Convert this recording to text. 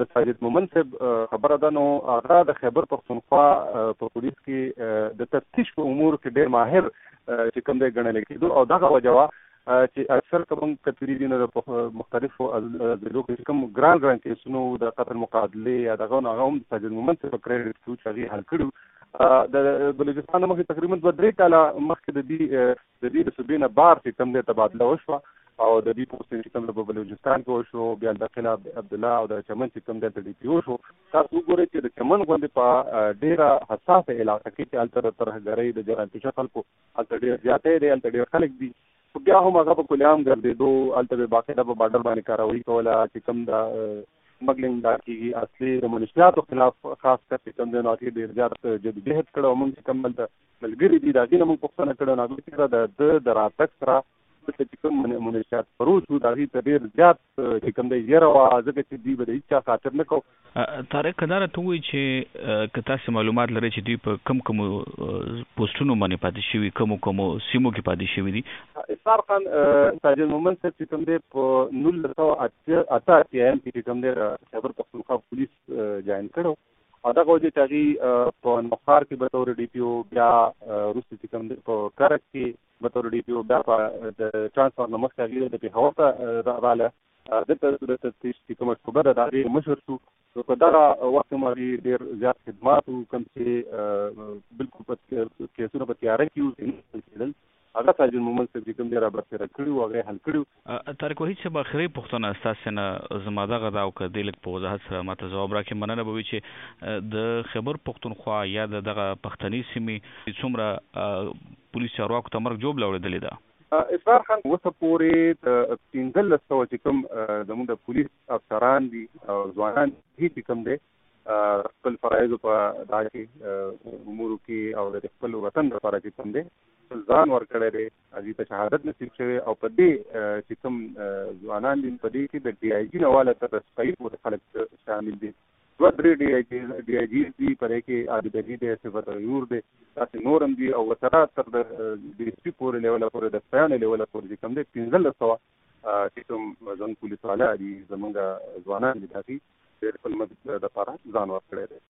د ساجد مومن صاحب خبره ده، نو هغه د خیبر پښتونخوا په پولیس کې د تفتیش په امور کې ډېر ماهر چې کوم دی ګڼل کېدو. او دغه وجوه چې اکثر کوم کتوري دي، نو د مختلفو ضلعو کې کوم ګران ګران کیسونو د قتل مقابله یا دغه نو، هغه هم ساجد مومن صاحب کریډټ کیو چې حل کړو د بلوچستان مخکې تقریباً دوه درې کاله مخکې د دې د دې د سبینه بار چې کوم دی تبادله وشوه. او د دې پوسټ چې کوم په بلوچستان کې وشو، بیا د خلاف عبد الله او د چمن چې کوم د ډي پی او شو تاسو وګورئ چې د چمن غوندې په ډیره حساسه علاقه کې چې التر ترهګرۍ، د جران کې پیشه خلکو التر ډیر زیاتې دي التر ډیر خلک دي. بیا هم هغه په کلیام ګرځېدو التر باقاعده په بارډر باندې کاروي کوله چې کوم د سمګلینګ دا کیږي. اصلي د منشیاتو خلاف خاص کر چې کوم د نوټي ډیر زیات جديت کړو موږ کوم د ملګری دي دا دینه موږ پښتنه کړو نو د د راتک سره چې کوم منشات پروت وو دا ته ډیر زیات چې کوم دی یره وا ځکه چې دی به هیڅ خاطر نه کو طارق کدار ته وی چې کتا سي معلومات لري چې دوی په کم کم پوسټونو باندې پاتې شوی کوم کوم سیمو کې پاتې شوی دي. اسار خان ساجد مومن صاحب چې کوم دی په 1980 اته کې کوم دی خبر پښتونخوا پولیس جاین کړو او دا کوجه چې په نوخار کې به تور ډي پی او بیا روسي چې کوم په کرک کې به تور ډي پی او بیا په د ترانسفر نو غیر د په هوا رااله د ته د تفتیش چې کومه خبره ده دا مشر شو۔ نو په دا وخت باندې ډیر زیات خدمات کوم چې بالکل په کیسونو په تیار کې هغه ساجد محمد صاحب کوم دی را برسره کړو هغه حل کړو طارق وحید صاحب اخري پښتنه اساس نه زما دغه دا او کدی لک په وضاحت سره ماته جواب راکې مننه به چې د خبر پښتونخوا یا دغه پښتني سیمې څومره پولیس چارواکو ته مرګ جوړ لوړېدلې ده. اسرار خان وسه پورې د پینځل سو چې کوم زموږ د پولیس افسران دي او ځوانان هیڅ کوم دي خپل فرایض په داسې امور کې او د خپل وطن لپاره چې کوم دي ځان ورکړی دی هغه ته شهادت نصیب شوی او په دې چې کوم ځوانان دي، په دې کې د ډي آی جی نواله تر سپایي پورې خلک شامل دي. دوه درې ډي آی جی ډي آی جی دي پرې کې عادي دي صفات یور دي تاسو نورم دي او وسره تر د ډي سپي پورې لیول پورې د سپیان لیول پورې کم دي پنځل سو چې کوم ځن پولیس والا دي زمونږ ځوانان دي تاسو د خپل مد د لپاره ځان ورکړی دی